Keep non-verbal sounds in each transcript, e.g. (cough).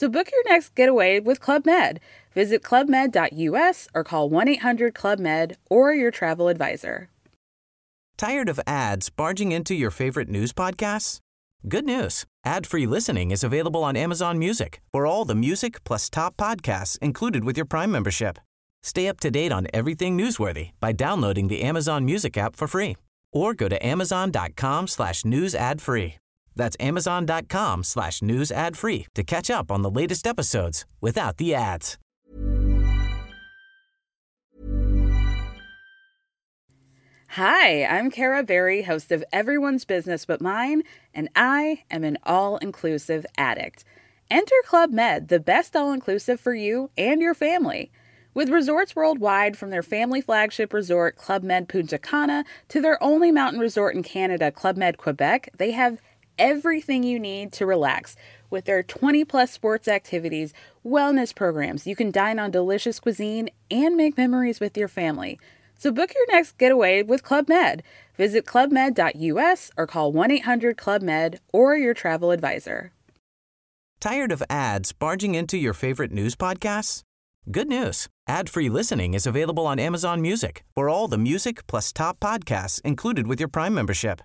So book your next getaway with Club Med. Visit clubmed.us or call 1 800 Club Med or your travel advisor. Tired of ads barging into your favorite news podcasts? Good news. Ad-free listening is available on Amazon Music for all the music plus top podcasts included with your Prime membership. Stay up to date on everything newsworthy by downloading the Amazon Music app for free or go to amazon.com slash news ad free. That's amazon.com slash news ad free to catch up on the latest episodes without the ads. Hi, I'm Kara Berry, host of Everyone's Business But Mine, and I am an all inclusive addict. Enter Club Med, the best all inclusive for you and your family. With resorts worldwide, from their family flagship resort, Club Med Punta Cana, to their only mountain resort in Canada, Club Med Quebec, they have everything you need to relax. With their 20 plus sports activities, wellness programs, you can dine on delicious cuisine and make memories with your family. So book your next getaway with Club Med. Visit clubmed.us or call 1 800 Club Med or your travel advisor. Tired of ads barging into your favorite news podcasts? Good news. Ad-free listening is available on Amazon Music for all the music plus top podcasts included with your Prime membership.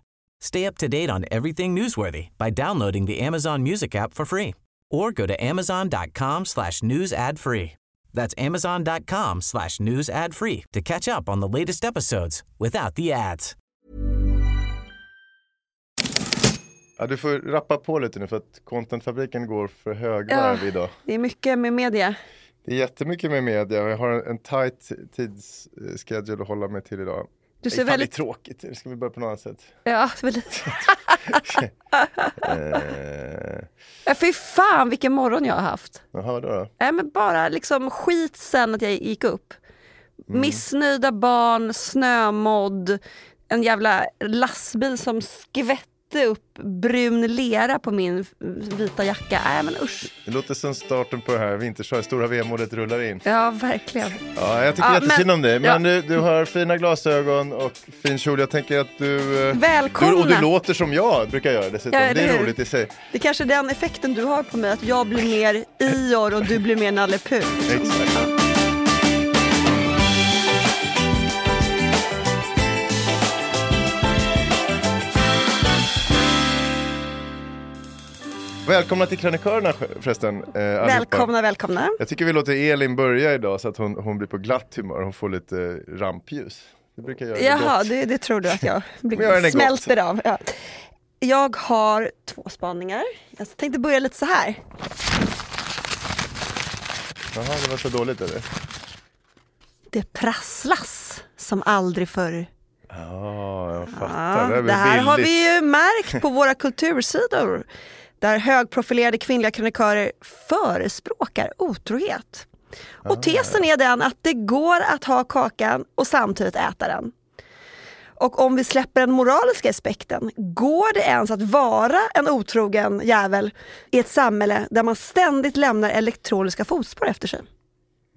Stay up to date on everything newsworthy by downloading the Amazon Music app for free or go to amazon.com slash news ad free. That's amazon.com slash news ad free to catch up on the latest episodes without the ads. Ja, du får rappa på lite nu för att contentfabriken går för högvarv Ja. idag. Det är mycket med media. Det är jättemycket med media jag har en tight tidsschedule att hålla mig till idag. Du ser väldigt... Det är tråkigt, ska vi börja på något annat sätt? Ja, (laughs) väldigt... (laughs) Eh, Fy fan vilken morgon jag har haft. jaha, vadå då? Nej men bara liksom skit sen att jag gick upp. Mm. Missnöjda barn, snömodd, en jävla lastbil som skvätte upp brun lera på min vita jacka. Nej men usch. Det låter som starten på det här vintershowet, stora vemodet rullar in. Ja verkligen. Ja, jag tycker Ja, jättesynd men- om dig. Men ja. du, du har fina glasögon och fin kjol. Jag tänker att du... eh, Välkomna. Du, och du låter som jag brukar göra dessutom. Ja, det eller är roligt i sig. Det är kanske är den effekten du har på mig, att jag blir mer Ior och du blir mer Nalle Puh. Exakt. Välkomna till krönikörerna förresten. Eh. Välkomna, välkomna. Jag tycker vi låter Elin börja idag så att hon, hon blir på glatt humör. Hon får lite rampljus. Det brukar göra det Jaha, gott. det, det tror du att jag (laughs) det blir, gott. smälter av. Ja. Jag har två spaningar. Jag tänkte börja lite så här. Jaha, det var så dåligt eller? Det prasslas som aldrig förr. Ja, jag fattar. Ja, det, det här har vi ju märkt på våra kultursidor. Där högprofilerade kvinnliga krönikörer förespråkar otrohet. Ah. Och tesen är den att det går att ha kakan och samtidigt äta den. Och om vi släpper den moraliska aspekten, går det ens att vara en otrogen jävel i ett samhälle där man ständigt lämnar elektroniska fotspår efter sig?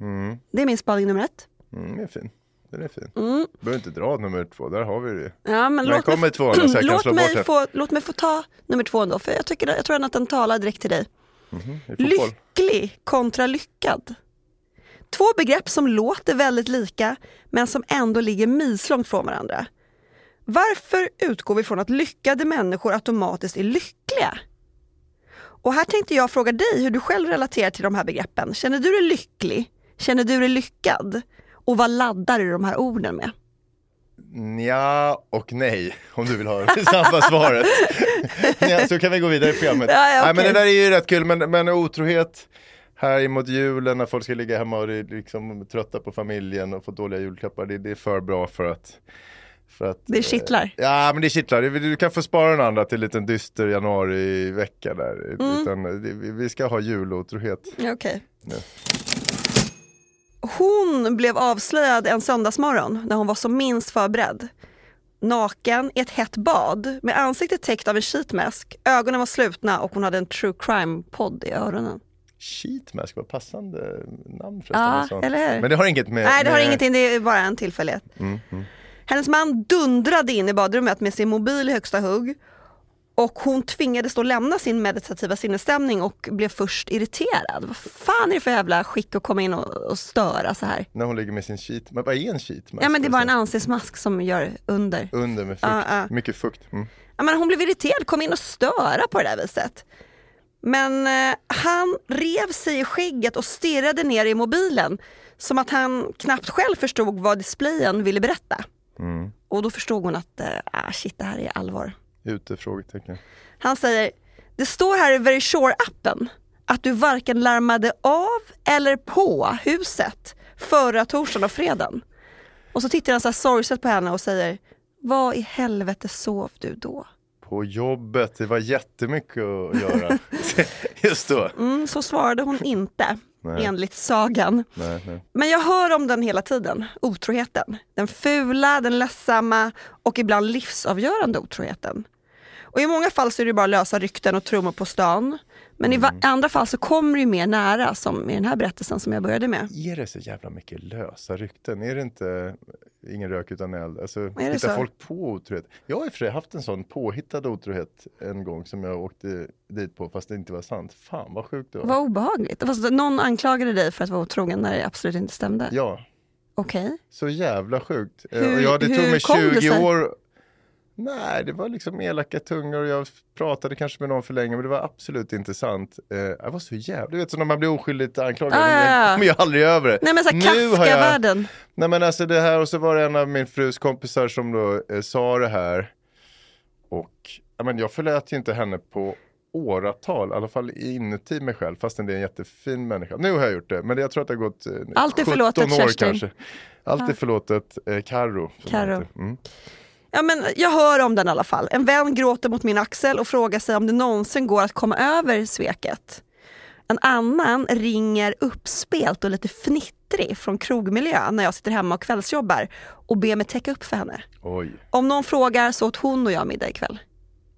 Mm, Det är min spaning nummer ett. mm, det är fin. Den är fin. Mm. Behöver inte dra nummer två, där har vi det. Ja, men låt, kommer mig, tvåan så jag (clears throat) låt, mig få, låt mig få ta nummer två ändå, för jag, tycker, jag tror att den talar direkt till dig. I fotboll. Lycklig kontra lyckad. Två begrepp som låter väldigt lika, men som ändå ligger milslångt från varandra. Varför utgår vi från att lyckade människor automatiskt är lyckliga? Och här tänkte jag fråga dig hur du själv relaterar till de här begreppen. Känner du dig lycklig? Känner du dig lyckad? Och vad laddar du de här orden med? Ja och nej, om du vill ha det snabba svaret. (laughs) ja, så kan vi gå vidare i programmet. Ja, ja, nej, men det där är ju rätt kul, men, men otrohet här emot julen när folk ska ligga hemma och är liksom trötta på familjen och få dåliga julklappar, det, det är för bra för att för att, Det kittlar. eh, Ja men det kittlar, du kan få spara den andra till en liten dyster januari-vecka där. Mm. Utan vi- ska ha julotrohet. Okej. nu. Hon blev avslöjad en söndagsmorgon när hon var som minst förberedd. Naken i ett hett bad med ansiktet täckt av en sheetmask. Ögonen var slutna och hon hade en true crime-podd i öronen. Sheetmask var passande namn förresten. Ja, sånt. eller hur? Men det har inget med... Nej, det har med... ingenting. Det är bara en tillfällighet. Mm, mm. Hennes man dundrade in i badrummet med sin mobil i högsta hugg och hon tvingades då lämna sin meditativa sinnesstämning och blev först irriterad. Vad fan är det för jävla skick att komma in och, och störa så här? När hon ligger med sin sheet. Men vad är en sheetmask? Ja men det är bara en förresten? ansiktsmask som gör under. Under med fukt. Ja, ja. Mycket fukt. Mm. Ja, men hon blev irriterad, kom in och störa på det där viset. Men eh, han rev sig i skägget och stirrade ner i mobilen som att han knappt själv förstod vad displayen ville berätta. Mm. Och då förstod hon att eh, ah, shit, det här är allvar. Ute? Frågetecken. Han säger, det står här i Very Sure-appen att du varken larmade av eller på huset förra torsdagen och fredagen. Och så tittar han så här sorgset på henne och säger, vad i helvete sov du då? På jobbet, det var jättemycket att göra. (laughs) Just då. Mm, så svarade hon inte, Nej. enligt sagan. Nej, nej. Men jag hör om den hela tiden, otroheten. Den fula, den ledsamma och ibland livsavgörande otroheten. Och i många fall så är det bara lösa rykten och trummor på stan. Men i va- andra fall så kommer det mer nära, som i den här berättelsen som jag började med. Är det så jävla mycket lösa rykten? Är det inte ingen rök utan eld? Alltså, det hittar så? folk på otrohet? Jag har i och för sig haft en sån påhittad otrohet en gång som jag åkte dit på fast det inte var sant. Fan vad sjukt det var. Vad obehagligt. Fast någon anklagade dig för att vara otrogen när det absolut inte stämde. Ja, Okej. så jävla sjukt. Eh, Hur- ja, det tog mig kom det 20 sig? år. Nej, det var liksom elaka tungor och jag pratade kanske med någon för länge men det var absolut inte sant. Eh, jag var så jävla, du vet så när man blir oskyldigt anklagad, Ah, ja. jag ju aldrig över det. Nej men så Nu har jag- Kafka-världen. Nej men alltså det här och så var det en av min frus kompisar som då eh, sa det här. Och ja, men jag förlät ju inte henne på åratal, i alla fall inuti mig själv, fastän det är en jättefin människa. Nu har jag gjort det, men jag tror att det har gått eh, Allt är 17 förlåtet, år Kerstin. kanske. Allt är förlåtet, eh, Carro. som Carro. Ja, men jag hör om den i alla fall. En vän gråter mot min axel och frågar sig om det någonsin går att komma över sveket. En annan ringer uppspelt och lite fnittrig från krogmiljö när jag sitter hemma och kvällsjobbar och ber mig täcka upp för henne. Oj, Om någon frågar så åt hon och jag middag ikväll.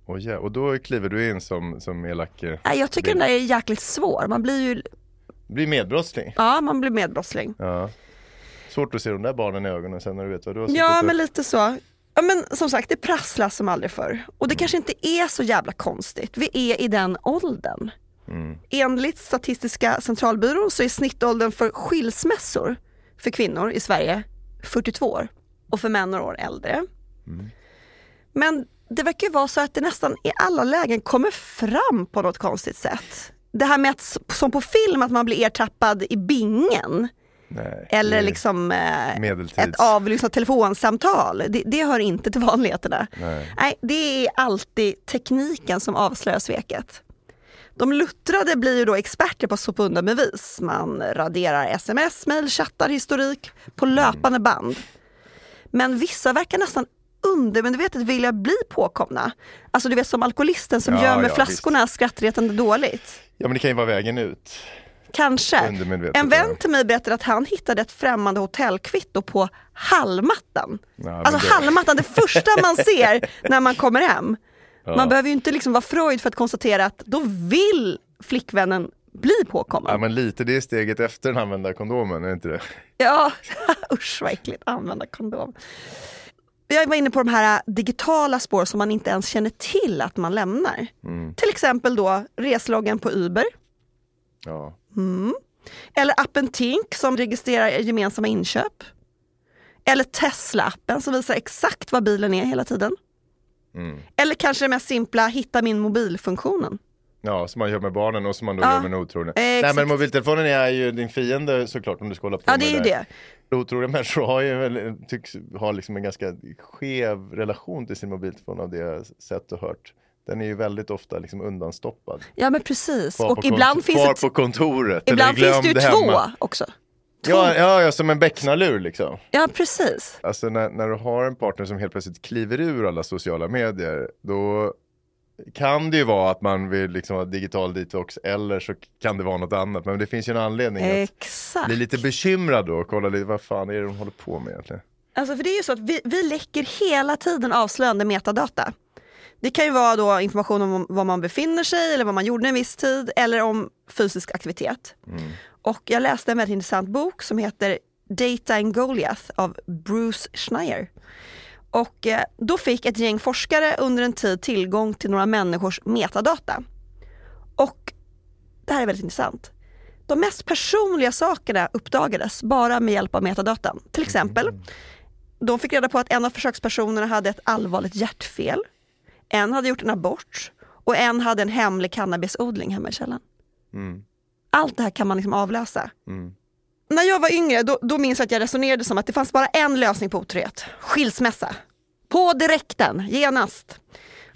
oj ja. och då kliver du in som, som elak, eh, Nej, Jag tycker den där är jäkligt svår. Man blir ju, blir medbrottsling. ja man blir medbrottsling. Ja. Svårt att se de där barnen i ögonen sen när du vet vad du har suttit Ja men lite så. Ja, men som sagt, det prasslas som aldrig förr. Och det kanske inte är så jävla konstigt. Vi är i den åldern. Mm. Enligt Statistiska centralbyrån så är snittåldern för skilsmässor för kvinnor i Sverige 42 år och för män några år äldre. Men det verkar ju vara så att det nästan i alla lägen kommer fram på något konstigt sätt. Det här med att, som på film, att man blir ertappad i bingen Nej, eller liksom eh, ett avlyssnat telefonsamtal. Det, det hör inte till vanligheterna. Nej. Nej, det är alltid tekniken som avslöjar sveket. De luttrade blir ju då experter på att sopa undan bevis. Man raderar sms, mejl, chattar, historik på löpande band. Men vissa verkar nästan undermedvetet vilja bli påkomna. Alltså du vet som alkoholisten som Ja, gömmer ja, flaskorna skrattretande dåligt. Ja men det kan ju vara vägen ut. Kanske. En vän till mig berättade att han hittade ett främmande hotellkvitto på hallmattan. Ja, alltså det- hallmattan, det första man (laughs) ser när man kommer hem. Ja. Man behöver ju inte liksom vara Freud för att konstatera att då vill flickvännen bli påkommen. Ja men lite, det är steget efter den använda kondomen, är det inte det? (laughs) Ja, (laughs) usch vad äckligt, använda kondom. Jag var inne på de här digitala spår som man inte ens känner till att man lämnar. Mm. Till exempel då resloggen på Uber. Ja. Eller appen Tink som registrerar gemensamma inköp. Eller Tesla-appen som visar exakt var bilen är hela tiden. Mm. Eller kanske det mest simpla, hitta min mobil-funktionen. ja, som man gör med barnen och som man då Ja, gör med en otrogen. exakt. Nej men mobiltelefonen är ju din fiende såklart om du ska hålla på Ja, med det är ju det. Otrogna (laughs) människor har ju tycks ha liksom en ganska skev relation till sin mobiltelefon av det jag sett och hört. Den är ju väldigt ofta liksom undanstoppad. Ja men precis. Kvar och ibland finns, ett, på kontoret. ibland finns det ju två hemma. också. Två. Ja, ja, ja, som en becknarlur liksom. Ja precis. Alltså när, när du har en partner som helt plötsligt kliver ur alla sociala medier, då kan det ju vara att man vill liksom ha digital detox eller så kan det vara något annat. Men det finns ju en anledning att Exakt. bli lite bekymrad då och kolla lite vad fan är det de håller på med egentligen. Alltså för det är ju så att vi, vi läcker hela tiden avslöjande metadata. Det kan ju vara då information om var man befinner sig eller vad man gjorde en viss tid eller om fysisk aktivitet. Och jag läste en väldigt intressant bok som heter Data and Goliath av Bruce Schneier. Och eh, då fick ett gäng forskare under en tid tillgång till några människors metadata. Och det här är väldigt intressant. De mest personliga sakerna uppdagades bara med hjälp av metadatan. Till exempel, de fick reda på att en av försökspersonerna hade ett allvarligt hjärtfel. En hade gjort en abort och en hade en hemlig cannabisodling hemma i källaren. Mm. Allt det här kan man liksom avläsa. Mm. När jag var yngre då, då minns jag att jag resonerade som att det fanns bara en lösning på otrohet. Skilsmässa. På direkten, genast.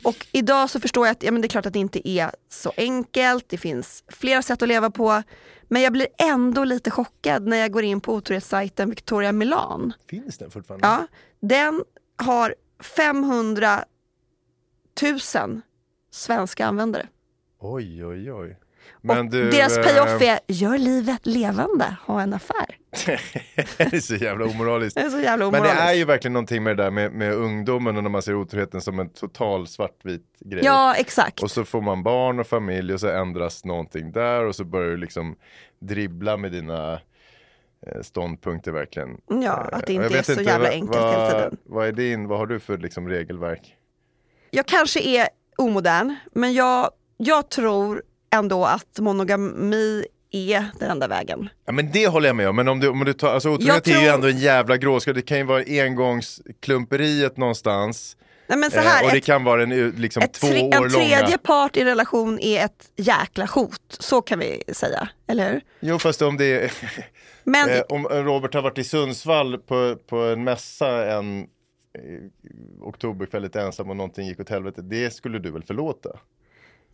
Och idag så förstår jag att ja, men det är klart att det inte är så enkelt. Det finns flera sätt att leva på. Men jag blir ändå lite chockad när jag går in på otrohetssajten Victoria Milan. Finns den fortfarande? Ja, den har 500 000 svenska användare. Oj, oj, oj. och du, deras eh, payoff är, gör livet levande, ha en affär. (laughs) det är så jävla omoraliskt. Det är så jävla Men omoraliskt. det är ju verkligen någonting med det där med, med ungdomen och när man ser otroheten som en total svartvit grej. Ja, exakt. Och så får man barn och familj och så ändras någonting där och så börjar du liksom dribbla med dina eh, ståndpunkter verkligen. Ja, att det Eh, inte är så jävla vad- enkelt vad, hela tiden. Vad är din, vad har du för liksom regelverk? Jag kanske är omodern, men jag, jag tror ändå att monogami är den enda vägen. Ja men det håller jag med om, men om du, om du tar, alltså otrohet är ju tror- ändå en jävla gråskala, det kan ju vara engångsklumperiet någonstans. Nej, men så här, eh, och det ett, kan vara en liksom ett två år en tredje långa. part i relation är ett jäkla hot, så kan vi säga, eller hur? Jo fast om det är, Men (laughs) eh, om Robert har varit i Sundsvall på, på en mässa en eh, oktoberkväll lite ensam och någonting gick åt helvete, det skulle du väl förlåta?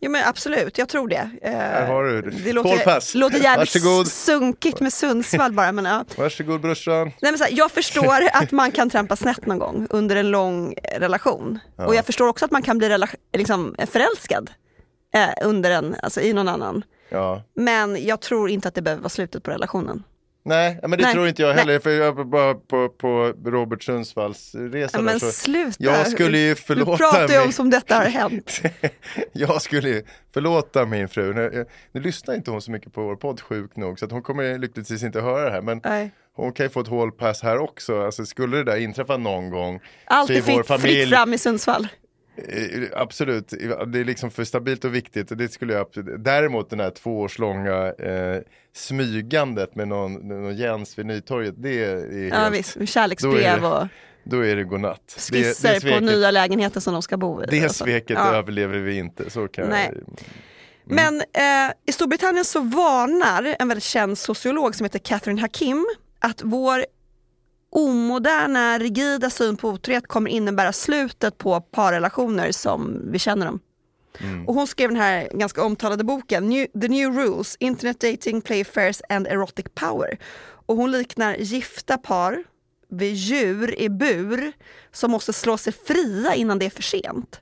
Jo men absolut, jag tror det. Eh, Här har du det. det låter, låter jävligt sunkigt med Sundsvall bara. Men, ja. Varsågod brorsan. Nej, men så här, jag förstår att man kan trampa snett någon gång under en lång relation. Och jag förstår också att man kan bli liksom, förälskad eh, under en, alltså, i någon annan. Ja. Men jag tror inte att det behöver vara slutet på relationen. Nej, men det Nej, tror inte jag nej. heller. För jag var bara på, på Robert Sundsvalls resa Ja, där, men så sluta! jag skulle ju Du förlåta pratar ju om som detta har hänt. (laughs) jag skulle ju förlåta min fru. Nu, nu lyssnar inte hon så mycket på vår podd sjuk nog så att hon kommer lyckligtvis inte höra det här. Men Nej. hon kan ju få ett hålpass här också. Alltså skulle det där inträffa någon gång Allt är fritt, familj fritt fram i Sundsvall. Eh, Absolut, det är liksom för stabilt och viktigt. Det skulle jag, däremot den här tvåårslånga eh, smygandet med någon, någon Jens vid Nytorget, det är Ja helt, visst, Då är kärleksbrev och då är det godnatt. skisser det, det på nya lägenheter som de ska bo i. Det sveket Ja. överlever vi inte, så kan Nej. jag... Men eh, i Storbritannien så varnar en väldigt känd sociolog som heter Catherine Hakim att vår omoderna, rigida syn på otrohet kommer innebära slutet på parrelationer som vi känner dem. Och hon skrev den här ganska omtalade boken New, The New Rules, Internet Dating, Playfairs and Erotic Power. Och hon liknar gifta par vid djur i bur som måste slå sig fria innan det är för sent.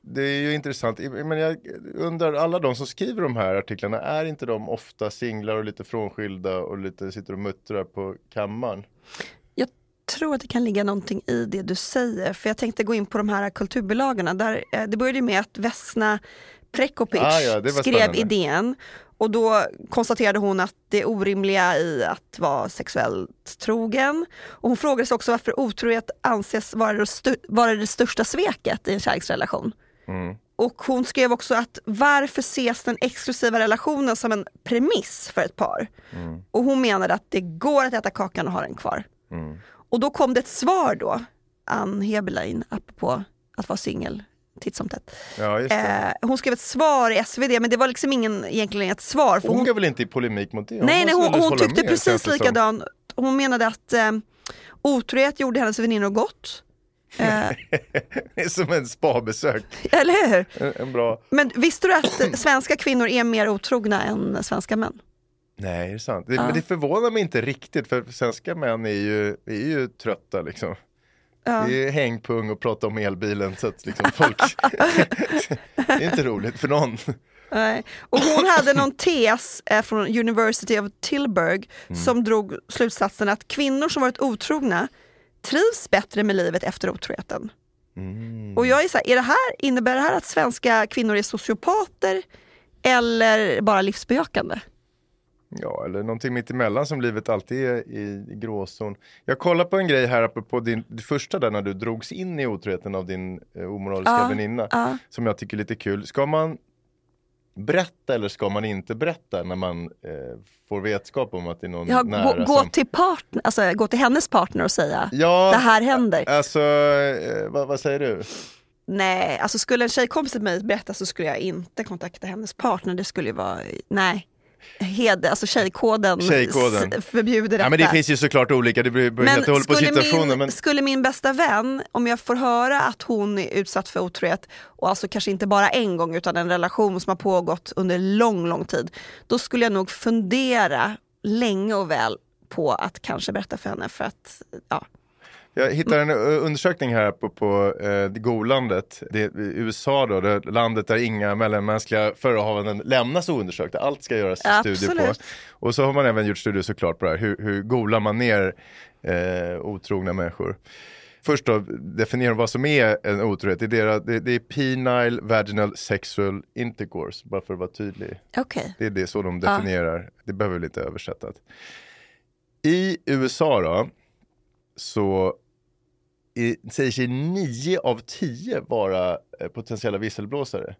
Det är ju intressant, men jag undrar, alla de som skriver de här artiklarna, är inte de ofta singlar och lite frånskilda och lite sitter och muttrar på kammaren? Tror att det kan ligga någonting i det du säger, för jag tänkte gå in på de här kulturbilagorna. Där, eh, det började med att Vesna Prekopic Ah, ja, skrev idén och då konstaterade hon att det orimliga i att vara sexuellt trogen. Och hon frågade sig också varför otrohet anses vara det, stu- vara det största sveket i en kärleksrelation. Mm. Och hon skrev också att varför ses den exklusiva relationen som en premiss för ett par? Mm. Och hon menade att det går att äta kakan och ha den kvar. Mm. Och då kom det ett svar då, Ann Heberlein, apropå att vara singel titt som tätt. Ja. Eh, hon skrev ett svar i SvD, men det var liksom ingen, egentligen ett svar. För hon, hon, går väl inte i polemik mot det? nej, nej, måste hon, hon tyckte med, precis likadant. Hon menade att eh, otrohet gjorde hennes väninnor gott. Eh, (laughs) Det är som en spabesök. eller hur? En, en bra... Men visste du att svenska kvinnor är mer otrogna än svenska män? Nej, det är sant. Det, Ja. Men det förvånar mig inte riktigt för svenska män är ju, är ju trötta liksom. Ja. Det är hängpung och prata om elbilen så att liksom folk... (laughs) (laughs) det är inte roligt för någon. Nej. Och hon hade någon tes eh, från University of Tilburg som drog slutsatsen att kvinnor som varit otrogna trivs bättre med livet efter otroheten. Och jag är så här, är det här, innebär det här att svenska kvinnor är sociopater eller bara livsbejakande? Ja, eller någonting mitt emellan som livet alltid är i, gråzon. Jag kollar på en grej här apropå din, det första där när du drogs in i otroheten av din eh, omoraliska Ja, väninna. ja. Som jag tycker är lite kul. Ska man berätta eller ska man inte berätta när man eh, får vetskap om att det är någon Ja, nära gå, gå, som... till partner, alltså, gå till hennes partner och säga Ja, det här händer. Alltså, eh, vad, vad säger du? Nej, alltså skulle en tjejkompis till mig berätta så skulle jag inte kontakta hennes partner. Det skulle ju vara, nej. Hed, alltså tjejkoden, Tjejkoden. förbjuder detta. Ja, men det finns ju såklart olika, det beror helt och hållet på situationen. min, Men... skulle min bästa vän, om jag får höra att hon är utsatt för otrohet och alltså kanske inte bara en gång utan en relation som har pågått under lång, lång tid. Då skulle jag nog fundera länge och väl på att kanske berätta för henne för att, ja. Jag hittar en undersökning här på, på eh, Golandet. Det är USA då, det landet där inga mellanmänskliga förehavanden lämnas oundersökta. Allt ska göras studier på. Absolut. Och så har man även gjort studier såklart på det här. Hur, hur golar man ner eh, otrogna människor? Först då, definiera vad som är en otrohet. Det är, deras- det, det är penile vaginal sexual intercourse, bara för att vara tydlig. Okej. Det är det så de definierar. Det behöver väl inte översättas. I USA då, så i, säger sig nio av tio vara eh, potentiella visselblåsare.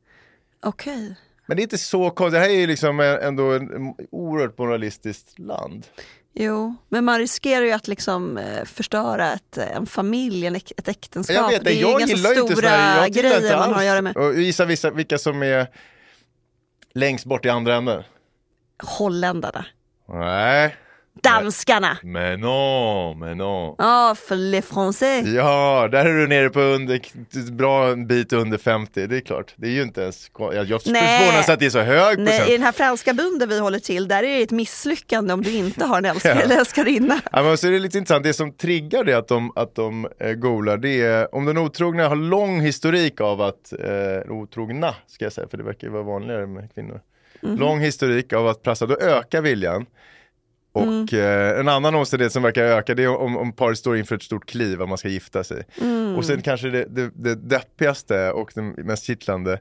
Okej. Men det är inte så konstigt. Det här är ju liksom ändå en oerhört moralistiskt land. Jo, men man riskerar ju att liksom eh, förstöra ett, en familj, en, äk- ett äktenskap. Jag vet det det, är jag ganska ju inte stora här, grejer man har att göra med. Och gissa vissa, vilka som är längst bort i andra änden. Holländarna, Nej, danskarna, men non, men non. ja för les français. Ja, där är du nere på under, bra en bit under 50, det är klart. Det är ju inte ens, jag, jag förvånas att det är så hög Nej, I procent. den här franska bunden vi håller till, där är det ett misslyckande om du inte har en (laughs) älskare Ja. eller älskarinna. Ja, men så är det lite intressant, det som triggar det att de, att de eh, golar, det är om den otrogna har lång historik av att, eh, otrogna ska jag säga, för det verkar ju vara vanligare med kvinnor. Mhm. Lång historik av att prassa, då ökar viljan. Och Mm. eh, en annan omständighet som verkar öka det är om, om paret står inför ett stort kliv, att man ska gifta sig. Mm. Och sen kanske det, det, det deppigaste och det mest kittlande,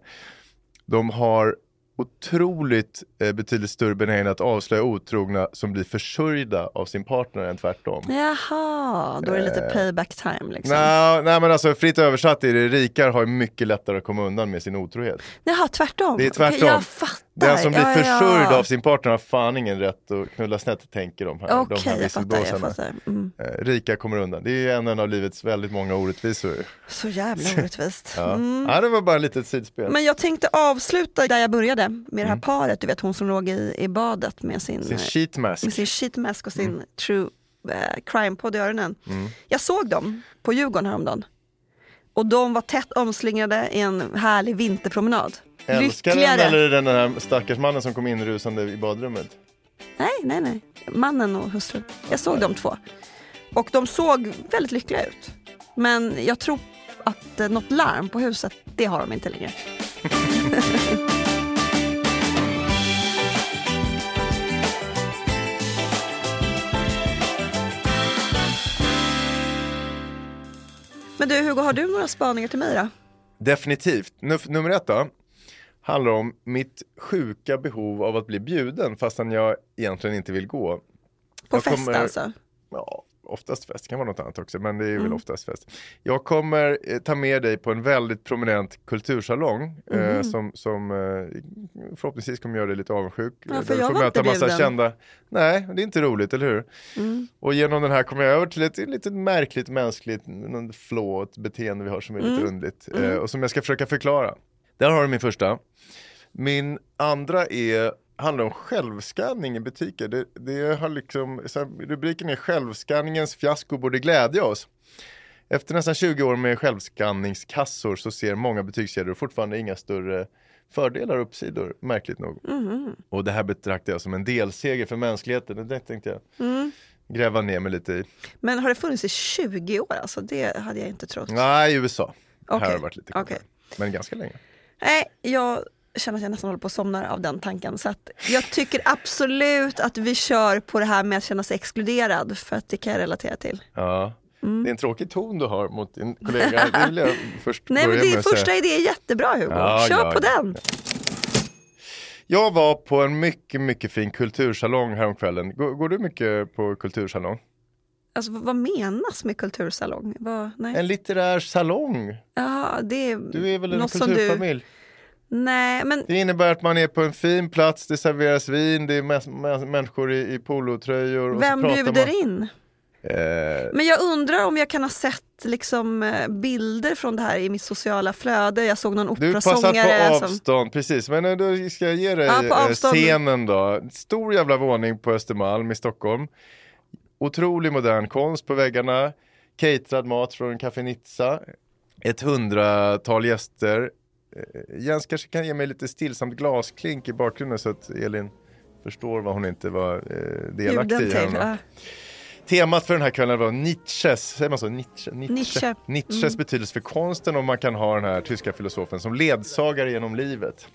de har otroligt eh, betydligt större benägenhet att avslöja otrogna som blir försörjda av sin partner än tvärtom. Jaha, då är det lite payback time liksom. Nej, nej men alltså fritt översatt är det rikare har mycket lättare att komma undan med sin otrohet. Jaha, tvärtom. Det är tvärtom. Okej, jag fattar. Den som blir Ja, försörjd ja. av sin partner har fan ingen rätt att knulla snett tänker de här, Okej, de här jag fattar. Visselblåsarna. Mm. Eh, rika kommer undan. Det är en, av livets väldigt många orättvisor. Så jävla orättvist. (laughs) Ja. Mm. ja, det var bara ett litet sidspel. Men jag tänkte avsluta där jag började med det här paret, du vet hon som låg i, i badet med sin, Mm. Sin eh, sheet mask. med sin sheet mask och sin Mm. true eh, crime podd i öronen. Jag såg dem på Djurgården häromdagen. Och de var tätt omslingade i en härlig vinterpromenad. Älskar den Lyckligare. eller den här stackars mannen som kom in rusande i badrummet? Nej, nej, nej. Mannen och hustrun. Jag såg de två. Och de såg väldigt lyckliga ut. Men jag tror att eh, något larm på huset, det har de inte längre. (laughs) Men du Hugo, har du några spaningar till mig då? Definitivt. Nuf- nummer ett då. Handlar om mitt sjuka behov av att bli bjuden fastän jag egentligen inte vill gå. På Jag fest kommer- alltså? Ja, oftast fest, det kan vara något annat också, men det är Mm. väl oftast fest. Jag kommer eh, ta med dig på en väldigt prominent kultursalong Mhm. eh, som, som eh, förhoppningsvis kommer göra dig lite avundsjuk. Ja, för du jag får var möta inte massa kända. Nej, det är inte roligt, eller hur? Mm. Och genom den här kommer jag över till ett lite märkligt mänskligt flå, ett beteende vi har som är lite Mm. underligt eh, och som jag ska försöka förklara. Där har du min första. Min andra är handlar om självskanning i butiker. Det, det har liksom, här, rubriken är självskanningens fiasko borde glädja oss. Efter nästan 20 år med självskanningskassor så ser många butikskedjor fortfarande inga större fördelar och uppsidor, märkligt nog. Mhm. Och det här betraktar jag som en delseger för mänskligheten, det tänkte jag Mm. gräva ner mig lite i. Men har det funnits i 20 år? Alltså, det hade jag inte trott. Nej, i USA. Här Okej, har det varit lite okej. Men ganska länge. Nej, jag känner att jag nästan håller på att somna av den tanken. Så jag tycker absolut att vi kör på det här med att känna sig exkluderad. För att det kan jag relatera till. Ja. Mm. Det är en tråkig ton du har mot din kollega. Det vill jag (laughs) först Nej men säga. första idé är jättebra Hugo. Ja, Kör ja, på ja. den. Jag var på en mycket, mycket fin kultursalong häromkvällen. Går, går du mycket på kultursalong? Alltså vad menas med kultursalong? Vad. En litterär salong. Ja, det är Du är väl en som du... kulturfamilj? Nej, men Det innebär att man är på en fin plats, det serveras vin, det är människor i, i polotröjor. vem bjuder man. in? Eh, Men jag undrar om jag kan ha sett liksom, eh, bilder från det här i mitt sociala flöde. Jag såg någon du passar operasångare på som... avstånd, precis. Men eh, då ska jag ge dig Ja, scenen då. Stor jävla våning på Östermalm i Stockholm. Otrolig modern konst på väggarna. Caterad mat från Café Nizza. Ett hundratal gäster. Eh, Jens kanske kan ge mig lite stillsamt glasklink i bakgrunden så att Elin förstår vad hon inte var eh, delaktig i. till. Ja. Temat för den här kvällen var Nietzsches, säger man så? Nietzsche, Nietzsche. Nietzsche. Nietzsches Mm. betydelse för konsten och man kan ha den här tyska filosofen som ledsagare genom livet.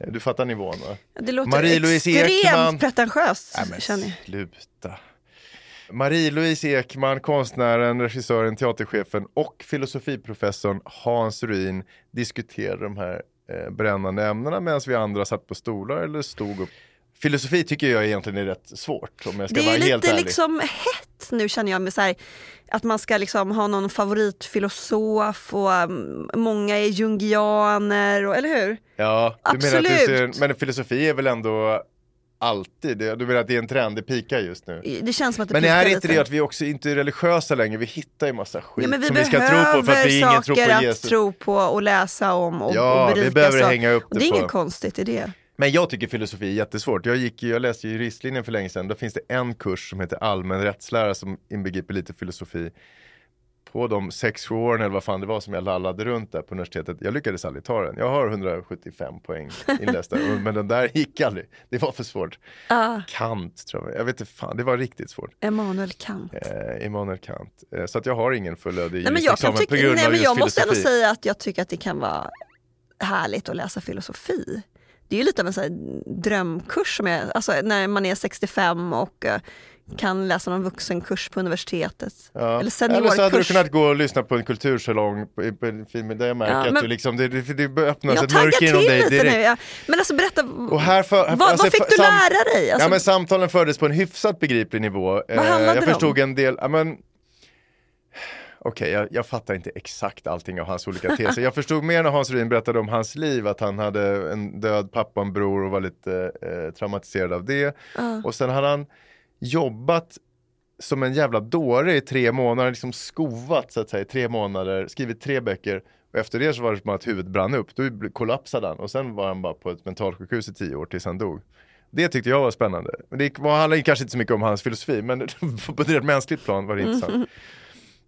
Eh, Du fattar nivån va? Det låter Marie-Louise extremt Ekman. pretentiöst Nej, men känner jag. sluta. Marie-Louise Ekman, konstnären, regissören, teaterchefen och filosofiprofessorn Hans Ruin diskuterade de här eh, brännande ämnena medan vi andra satt på stolar eller stod upp. Filosofi tycker jag egentligen är rätt svårt om jag ska Det vara är helt lite ärlig. liksom hett nu känner jag med så här, att man ska liksom ha någon favoritfilosof och um, många är jungianer, och, eller hur? Ja, du menar att du Absolut. ser, men filosofi är väl ändå alltid, du menar att det är en trend, det pikar just nu. Det känns som att det Men är inte det att vi också inte är religiösa längre? Vi hittar ju massa skit Ja, vi som vi ska tro på för att vi ingen tror på saker att Jesus. tro på och läsa om och, Ja, och vi berikas behöver av. hänga upp det Det är på- inget konstigt i det. Men jag tycker filosofi är jättesvårt. Jag, gick, jag läste ju juristlinjen för länge sedan. Då finns det en kurs som heter allmän rättslära som inbegriper lite filosofi. På de sex sju åren eller vad fan det var som jag lallade runt där på universitetet. Jag lyckades aldrig ta den. Jag har 175 poäng inlästa. (laughs) Men den där gick aldrig. Det var för svårt. Ah, Kant tror jag. Jag vet inte fan, det var riktigt svårt. Emanuel Kant. Eh, Immanuel Kant. Eh, så att jag har ingen fullödig Nej, men jag, kan juristexamen tycka, på grund nej, av men jag måste ändå filosofi. säga att jag tycker att det kan vara härligt att läsa filosofi. Det är ju lite av en så drömkurs som är, alltså när man är 65 och eh, kan läsa någon vuxenkurs på universitetet. Ja. Eller Eller så hade du kunnat gå och lyssna på en kultursalong på, på en film där jag märker Ja, att men- du liksom, det, det, det öppnas ett mörker inom dig direkt. nu. Ja. Men alltså berätta, Och här för, vad, alltså, vad fick du sam- lära dig? Alltså, ja, men samtalen fördes på en hyfsat begriplig nivå. Eh, handlade jag det om? förstod en del, ja, men Okej, jag, jag fattar inte exakt allting av hans olika teser. Jag förstod mer när Hans Ruin berättade om hans liv, att han hade en död pappa och en bror och var lite eh, traumatiserad av det. Ja. Och sen hade han jobbat som en jävla dåre i tre månader, liksom skovat så att säga i tre månader, skrivit tre böcker. Och efter det så var det som att huvudet brann upp, då kollapsade han och sen var han bara på ett mentalsjukhus i tio år tills han dog. Det tyckte jag var spännande. Det handlade kanske inte så mycket om hans filosofi, men (laughs) på ett mänskligt plan var det intressant.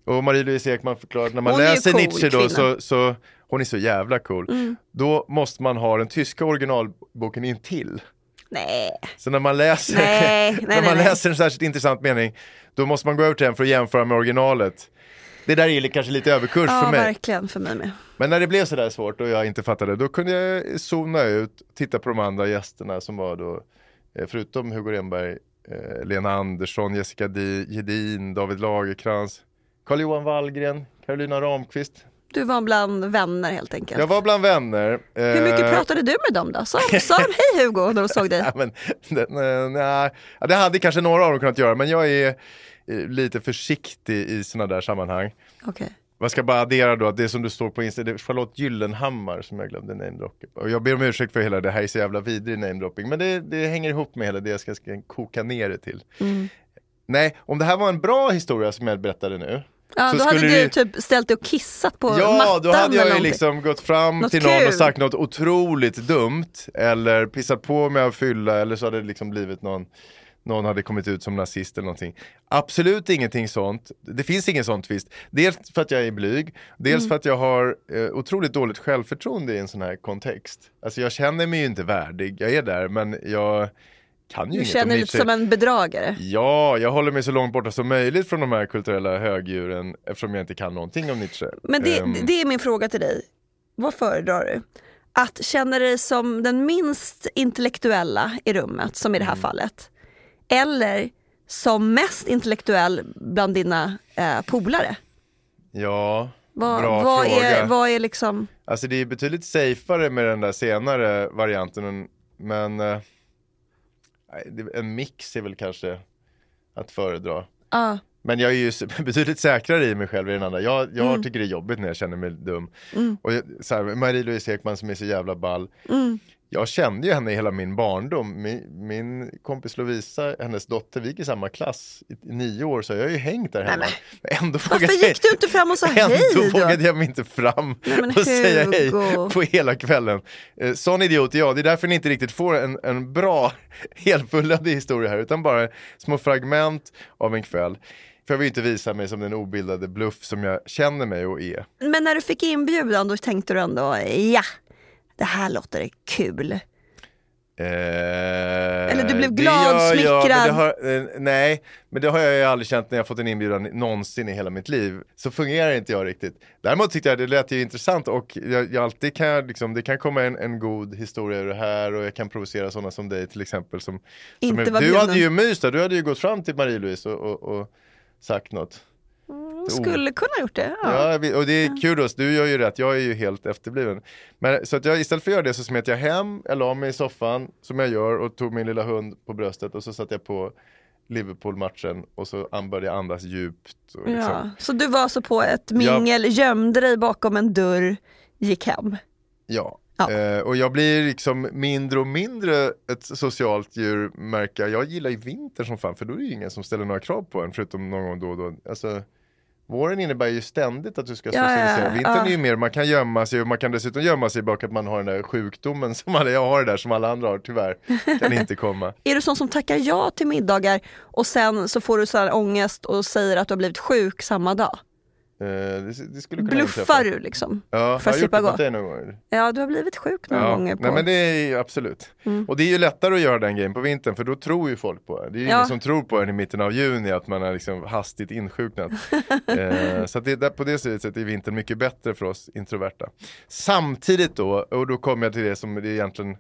Och Marie-Louise Ekman förklarade, när man läser cool Nietzsche då så, så, hon är så jävla cool. Då måste man ha den tyska originalboken intill. Nej, Så när man läser, Nej, (laughs) nej, när man nej, läser en särskilt intressant mening, då måste man gå över till den för att jämföra med originalet. Det där är kanske lite överkurs ja för mig. verkligen för mig med. Men när det blev sådär svårt och jag inte fattade, då kunde jag zona ut, titta på de andra gästerna som var då, eh, förutom Hugo Renberg, eh, Lena Andersson, Jessica Di- Gedin, David Lagerkrans, Carl-Johan Wallgren, Carolina Ramqvist. Du var bland vänner helt enkelt. Jag var bland vänner. Hur mycket eh, pratade du med dem då? Sa, sa de hej Hugo när de såg dig? (laughs) Ja, men, det, nej, nej, ja, det hade kanske några av dem kunnat göra, men jag är eh, lite försiktig i sådana där sammanhang. Okej. Jag ska bara addera då att det som du står på Insta, det är Charlotte Gyllenhammar som jag glömde namedroppa. Och jag ber om ursäkt för hela det här är så jävla vidrig namedropping, men det, det hänger ihop med hela det jag ska, ska koka ner det till. Mm. Nej, om det här var en bra historia som jag berättade nu. Ja, så då hade du typ ställt dig och kissat på Ja, mattan då hade jag ju liksom gått fram Något till någon kul. och sagt något otroligt dumt eller pissat på mig av fylla eller så hade det liksom blivit någon någon hade kommit ut som nazist eller någonting. Absolut ingenting sånt. Det finns ingen sån twist. Dels för att jag är blyg, dels Mm. för att jag har eh, otroligt dåligt självförtroende i en sån här kontext. Alltså jag känner mig ju inte värdig, jag är där men jag kan ju Du känner dig lite som en bedragare. Ja, jag håller mig så långt borta som möjligt från de här kulturella högdjuren eftersom jag inte kan någonting om Nietzsche. Men det, Ehm, det är min fråga till dig. Vad föredrar du? Att känna dig som den minst intellektuella i rummet, som i det här Mm. fallet. Eller som mest intellektuell bland dina eh, polare. Ja, Vad, bra vad, fråga. är, vad är liksom... Alltså det är betydligt safare med den där senare varianten men eh, en mix är väl kanske att föredra. Ah, Men jag är ju (laughs) betydligt säkrare i mig själv i den andra. Jag, jag Mm. tycker det är jobbigt när jag känner mig dum. Och så här, Marie-Louise Ekman som är så jävla ball. mm. Jag kände ju henne hela min barndom. Min, min kompis Lovisa, hennes dotter, vi gick i samma klass i, i nio år så jag har ju hängt där hemma. Men ändå Varför jag- gick du inte fram och sa (laughs) hej Ändå då? vågade jag mig inte fram Nej, och säga hej på hela kvällen. Eh, Sån idiot är jag, det är därför ni inte riktigt får en, en bra (laughs) helfullödig historia här utan bara små fragment av en kväll. För jag vill inte visa mig som den obildade bluff som jag känner mig och är. Men när du fick inbjudan då tänkte du ändå, ja, det här låter kul. Eller du blev glad, smickrad. har, eh, nej, men det har jag ju aldrig känt när jag fått en inbjudan någonsin i hela mitt liv. Så fungerar inte jag riktigt. Däremot tyckte jag det lät ju intressant och jag, jag alltid kan jag liksom, det kan komma en, en god historia ur det här och jag kan provocera sådana som dig till exempel. Som, Inte som var du bjuden. hade ju mys där, du hade ju gått fram till Marie-Louise och, och, och sagt något. Skulle kunna gjort det. Ja. Ja, och det är då, du gör ju rätt, jag är ju helt efterbliven. Men, så att jag istället för att göra det så smet jag hem, jag la mig i soffan som jag gör och tog min lilla hund på bröstet och så satt jag på Liverpool-matchen och så började jag andas djupt. Liksom. Ja. Så du var så på ett mingel, gömde dig bakom en dörr, gick hem. ja. Ja. Eh, och jag blir liksom mindre och mindre ett socialt djur märker jag. Gillar ju vinter som fan för då är det ju ingen som ställer några krav på en förutom någon gång då och då. Alltså, Våren innebär ju ständigt att du ska Ja, ja, socialisera. ja. Vintern är ju mer, man kan gömma sig och man kan dessutom gömma sig bak att man har den där sjukdomen (laughs) som alla, jag har det där som alla andra har tyvärr. Kan inte komma. (laughs) Är du sån som tackar ja till middagar och sen så får du så här ångest och säger att du har blivit sjuk samma dag? Eh, det, det skulle kunna Bluffar inträffa. du liksom? Ja, för har jag gjort slippa det mot dig någon gång? Ja, du har blivit sjuk några gånger på... Nej men det är ju absolut. Mm. Och det är ju lättare att göra den grejen på vintern för då tror ju folk på en. Det är ju Ja. ingen som tror på en i mitten av juni att man har liksom hastigt insjuknat. (laughs) eh, så det, där, på det sättet är vintern mycket bättre för oss introverta. Samtidigt då, och då kommer jag till det som det egentligen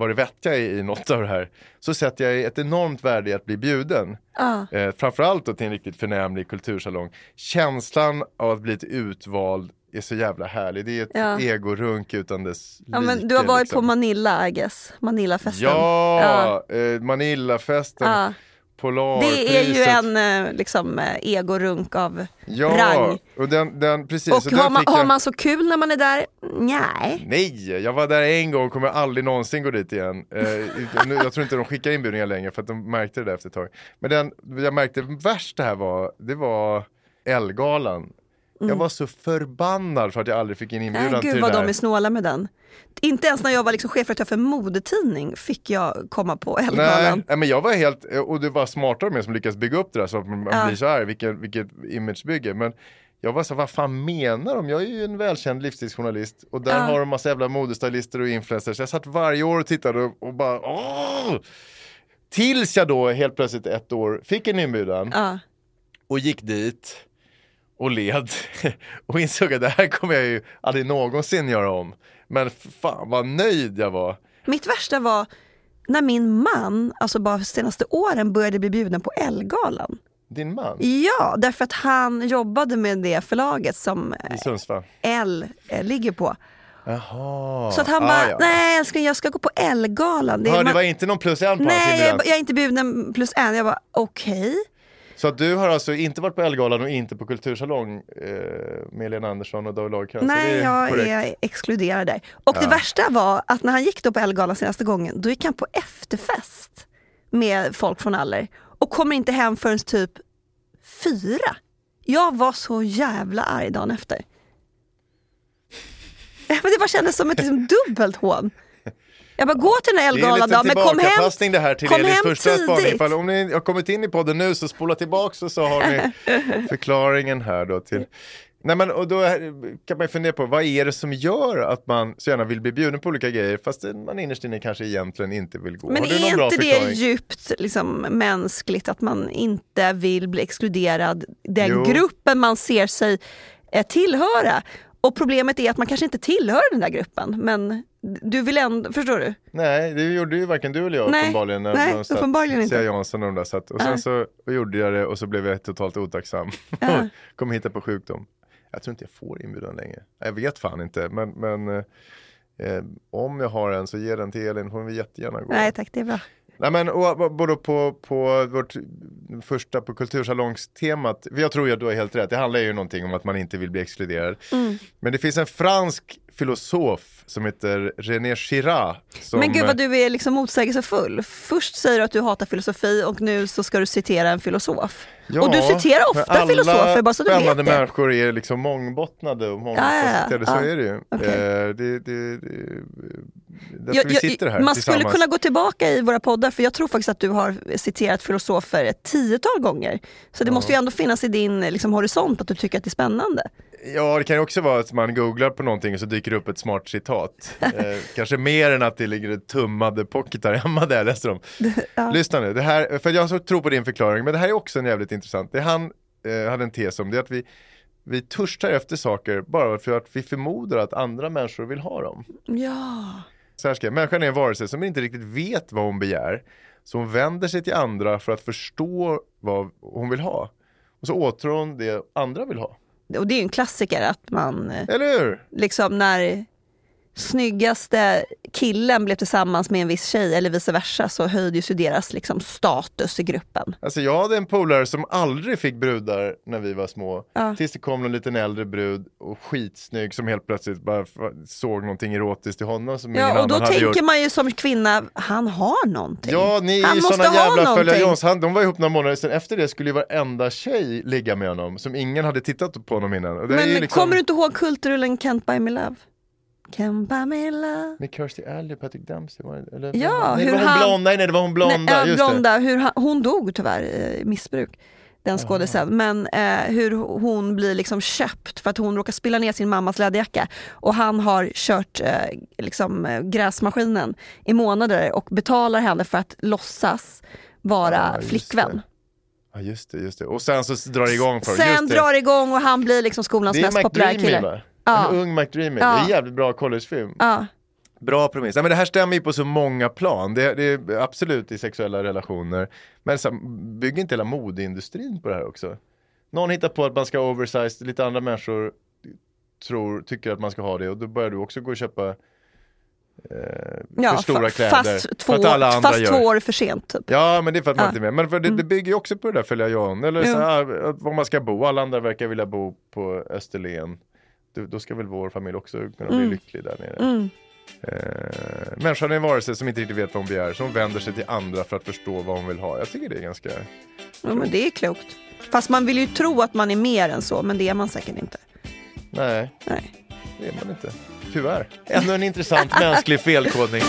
var det vettiga i, i något av det här, så sätter jag ett enormt värde i att bli bjuden. Ja. Eh, framförallt då till en riktigt förnämlig kultursalong. Känslan av att bli lite utvald är så jävla härlig. Det är ett Ja. egorunk utan dess ja, men like, du har varit liksom. på Manila, I guess. Manilafesten. Ja, Eh, Manillafesten, Ja. Polarpriset. Det är ju en eh, liksom, eh, egorunk av ja, rang. och den, den, precis. Och den har man, fick har jag... man så kul när man är där? Nej. Nej, jag var där en gång och kommer aldrig någonsin gå dit igen. Eh, nu, jag tror inte de skickar inbjudningar längre för att de märkte det där efter ett tag. Men den, jag märkte värst det här var, det var Elgalan. Jag var så förbannad för att jag aldrig fick en inbjudan Mm. Nej, till gud det vad där. de är snåla med den. Inte ens när jag var liksom chefredaktör för modetidning fick jag komma på Nej, Ellegalan. nej, men jag var helt, och det var smartare med som lyckas bygga upp det där så att man Ja. blir så här, vilket, vilket imagebygge. Men jag var så vad fan menar de? Jag är ju en välkänd livsstilsjournalist och där Ja. har de massa jävla modestylister och influencers. Jag satt varje år och tittade och, och bara åh! Tills jag då helt plötsligt ett år fick en inbjudan Ja. och gick dit och led (laughs) och insåg att det här kommer jag ju aldrig någonsin göra om. Men fan vad nöjd jag var. Mitt värsta var när min man, alltså bara de senaste åren, började bli bjuden på Ellegalan. Din man Ja, därför att han jobbade med det förlaget som eh. L eh, ligger på. Jaha. Så att han Ah, bara, ja. nej älskling jag ska gå på Ellegalan. Det man- var inte någon plus en på Nej, jag, jag är inte bjuden plus en. Jag bara, okej. Så att du har alltså inte varit på Ellegalan och inte på Kultursalong eh, med Helena Andersson och David Lagercrantz? Nej, är det jag korrekt? är exkluderad där. Och det Ja. värsta var att när han gick då på Ellegalan senaste gången, då gick han på efterfest med folk från Aller och kommer inte hem förrän typ fyra. Jag var så jävla arg dagen efter. (laughs) Men det bara kändes som ett liksom, dubbelt hån. Jag bara, gå till den här liten då, men kom hem, det här till kom hem första tidigt. Ifall, om ni har kommit in i podden nu så spola tillbaks och så har ni (laughs) förklaringen här då till Nej men och då kan man fundera på vad är det som gör att man så gärna vill bli bjuden på olika grejer fast man innerst inne kanske egentligen inte vill gå. Men är inte det djupt liksom, mänskligt att man inte vill bli exkluderad den Jo. gruppen man ser sig eh, tillhöra? Och problemet är att man kanske inte tillhör den där gruppen men du vill ändå, förstår du? Nej, det gjorde ju varken du eller jag Nej, uppenbarligen. När nej, satt, uppenbarligen inte. Jansson och de där satt. Och sen Nej. så gjorde jag det och så blev jag totalt otacksam. (laughs) Ja. Kom hitta på sjukdom. Jag tror inte jag får inbjudan längre. Jag vet fan inte. Men, men eh, eh, om jag har en så ge den till Elin. Hon vill jättegärna gå. Nej tack, det är bra. Nej men och, och, både på, på vårt första på kultursalongstemat, jag tror att du har helt rätt, det handlar ju någonting om att man inte vill bli exkluderad. Mm. Men det finns en fransk filosof som heter René Girard. Som, Men gud vad du är liksom motsägelsefull. Först säger du att du hatar filosofi och nu så ska du citera en filosof. Ja, och du citerar ofta filosofer bara så du vet det. människor är liksom mångbottnade och mångfacetterade, Ja, ja, ja. så är det ju. Okej. Eh, det, det, det, Jag- vi sitter här man skulle kunna gå tillbaka i våra poddar för jag tror faktiskt att du har citerat filosofer ett tiotal gånger. Så det måste ju ändå finnas i din liksom, horisont att du tycker att det är spännande. Ja, det kan ju också vara att man googlar på någonting och så dyker det upp ett smart citat. (laughs) Eh, kanske mer än att det ligger tummade pocketar hemma där jag läste dem. (laughs) Lyssna nu, det här, för jag tror på din förklaring, men det här är också en jävligt intressant. Det han eh, hade en tes om, det är att vi, vi törstar efter saker bara för att vi förmodar att andra människor vill ha dem. Ja. Så här ska jag, människan är en varelse som inte riktigt vet vad hon begär. Så hon vänder sig till andra för att förstå vad hon vill ha. Och så åtrår hon det andra vill ha. Och det är ju en klassiker att man eh, Eller hur? liksom när snyggaste killen blev tillsammans med en viss tjej eller vice versa så höjdes ju deras liksom, status i gruppen. Alltså jag hade en polare som aldrig fick brudar när vi var små. Ja. Tills det kom någon liten äldre brud och skitsnygg som helt plötsligt bara såg någonting erotiskt i honom som ingen Ja, och då annan hade tänker gjort. man ju som kvinna, han har någonting. Ja, ni är han ju måste sådana jävla följa någonting. Johns. Han, de var ihop några månader sedan. Efter det skulle ju varenda tjej ligga med honom som ingen hade tittat på honom innan. Och är Men liksom... kommer du inte ihåg kultrullen Can't buy me love? Love. Med Kirstie Alley och Patrick Dempsey? Var det, eller, Ja, nej, det hur var hon han- blonda. Nej, det var hon blonda. Nej, det. blonda, hur han, hon dog tyvärr i missbruk. Den skådisen. Men eh, hur hon blir liksom köpt för att hon råkar spilla ner sin mammas läderjacka. Och han har kört eh, liksom, eh, gräsmaskinen i månader och betalar henne för att låtsas vara Ja, flickvän. det. Ja, just det, just det. Och sen så drar det igång för Sen just det. drar det igång och han blir liksom skolans Det mest populära kille. va? Ja. En ung McDreamy. Ja. Det är en jävligt bra collegefilm. Ja. Bra premiss. Nej, men det här stämmer ju på så många plan. Det, det är absolut i sexuella relationer. Men så, bygger inte hela modeindustrin på det här också? Någon hittar på att man ska ha oversized, lite andra människor tror, tycker att man ska ha det och då börjar du också gå och köpa eh, Ja, för stora fa- kläder. Fast, två, för att alla andra fast gör. två år för sent. Typ. Ja men det är för att man Ja. Mm. inte är med. Men för det, det bygger ju också på det där följa John. Eller så Jo. här, att var man ska bo. Alla andra verkar vilja bo på Österlen. Då, ska väl vår familj också kunna bli Mm. lycklig där nere. Mm. Eh, människan är en varelse som inte riktigt vet vad hon begär. Så hon vänder sig till andra för att förstå vad hon vill ha. Jag tycker det är ganska... Ja, men det är klokt. Fast man vill ju tro att man är mer än så, men det är man säkert inte. Nej, Nej. det är man inte. Tyvärr. Ännu en intressant mänsklig felkodning.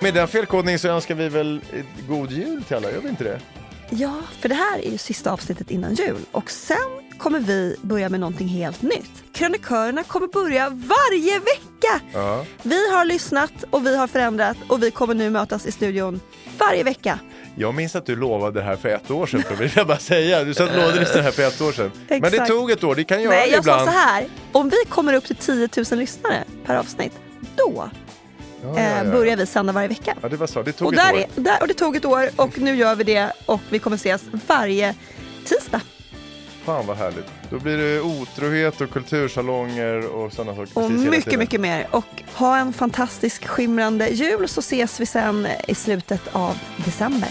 Med den felkodningen så önskar vi väl god jul till alla, gör vi inte det? Ja, för det här är ju sista avsnittet innan jul och sen kommer vi börja med någonting helt nytt. Krönikörerna kommer börja varje vecka! Ja. Vi har lyssnat och vi har förändrat och vi kommer nu mötas i studion varje vecka. Jag minns att du lovade det här för ett år sedan, vill jag bara säga. Du sa att du lovade det här för ett år sedan. Men det tog ett år, det kan göra Nej, det jag sa ibland. så här. Om vi kommer upp till 10 000 lyssnare per avsnitt, då Ja, ja, eh, ja. börjar vi sända varje vecka. Ja, det var så. Det tog Och, ett där år. är, där, och det tog ett år och nu gör vi det och vi kommer ses varje tisdag. Fan vad härligt. Då blir det otrohet och kultursalonger och sådana saker. Och mycket, mycket mer. Och ha en fantastisk skimrande jul så ses vi sen i slutet av december.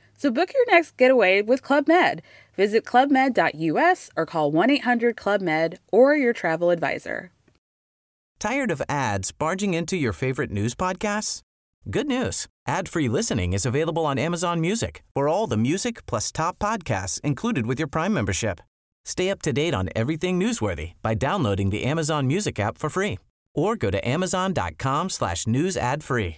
So book your next getaway with Club Med. Visit clubmed.us or call 1 800 Club Med or your travel advisor. Tired of ads barging into your favorite news podcasts? Good news. Ad-free listening is available on Amazon Music for all the music plus top podcasts included with your Prime membership. Stay up to date on everything newsworthy by downloading the Amazon Music app for free or go to amazon.com slash news ad free.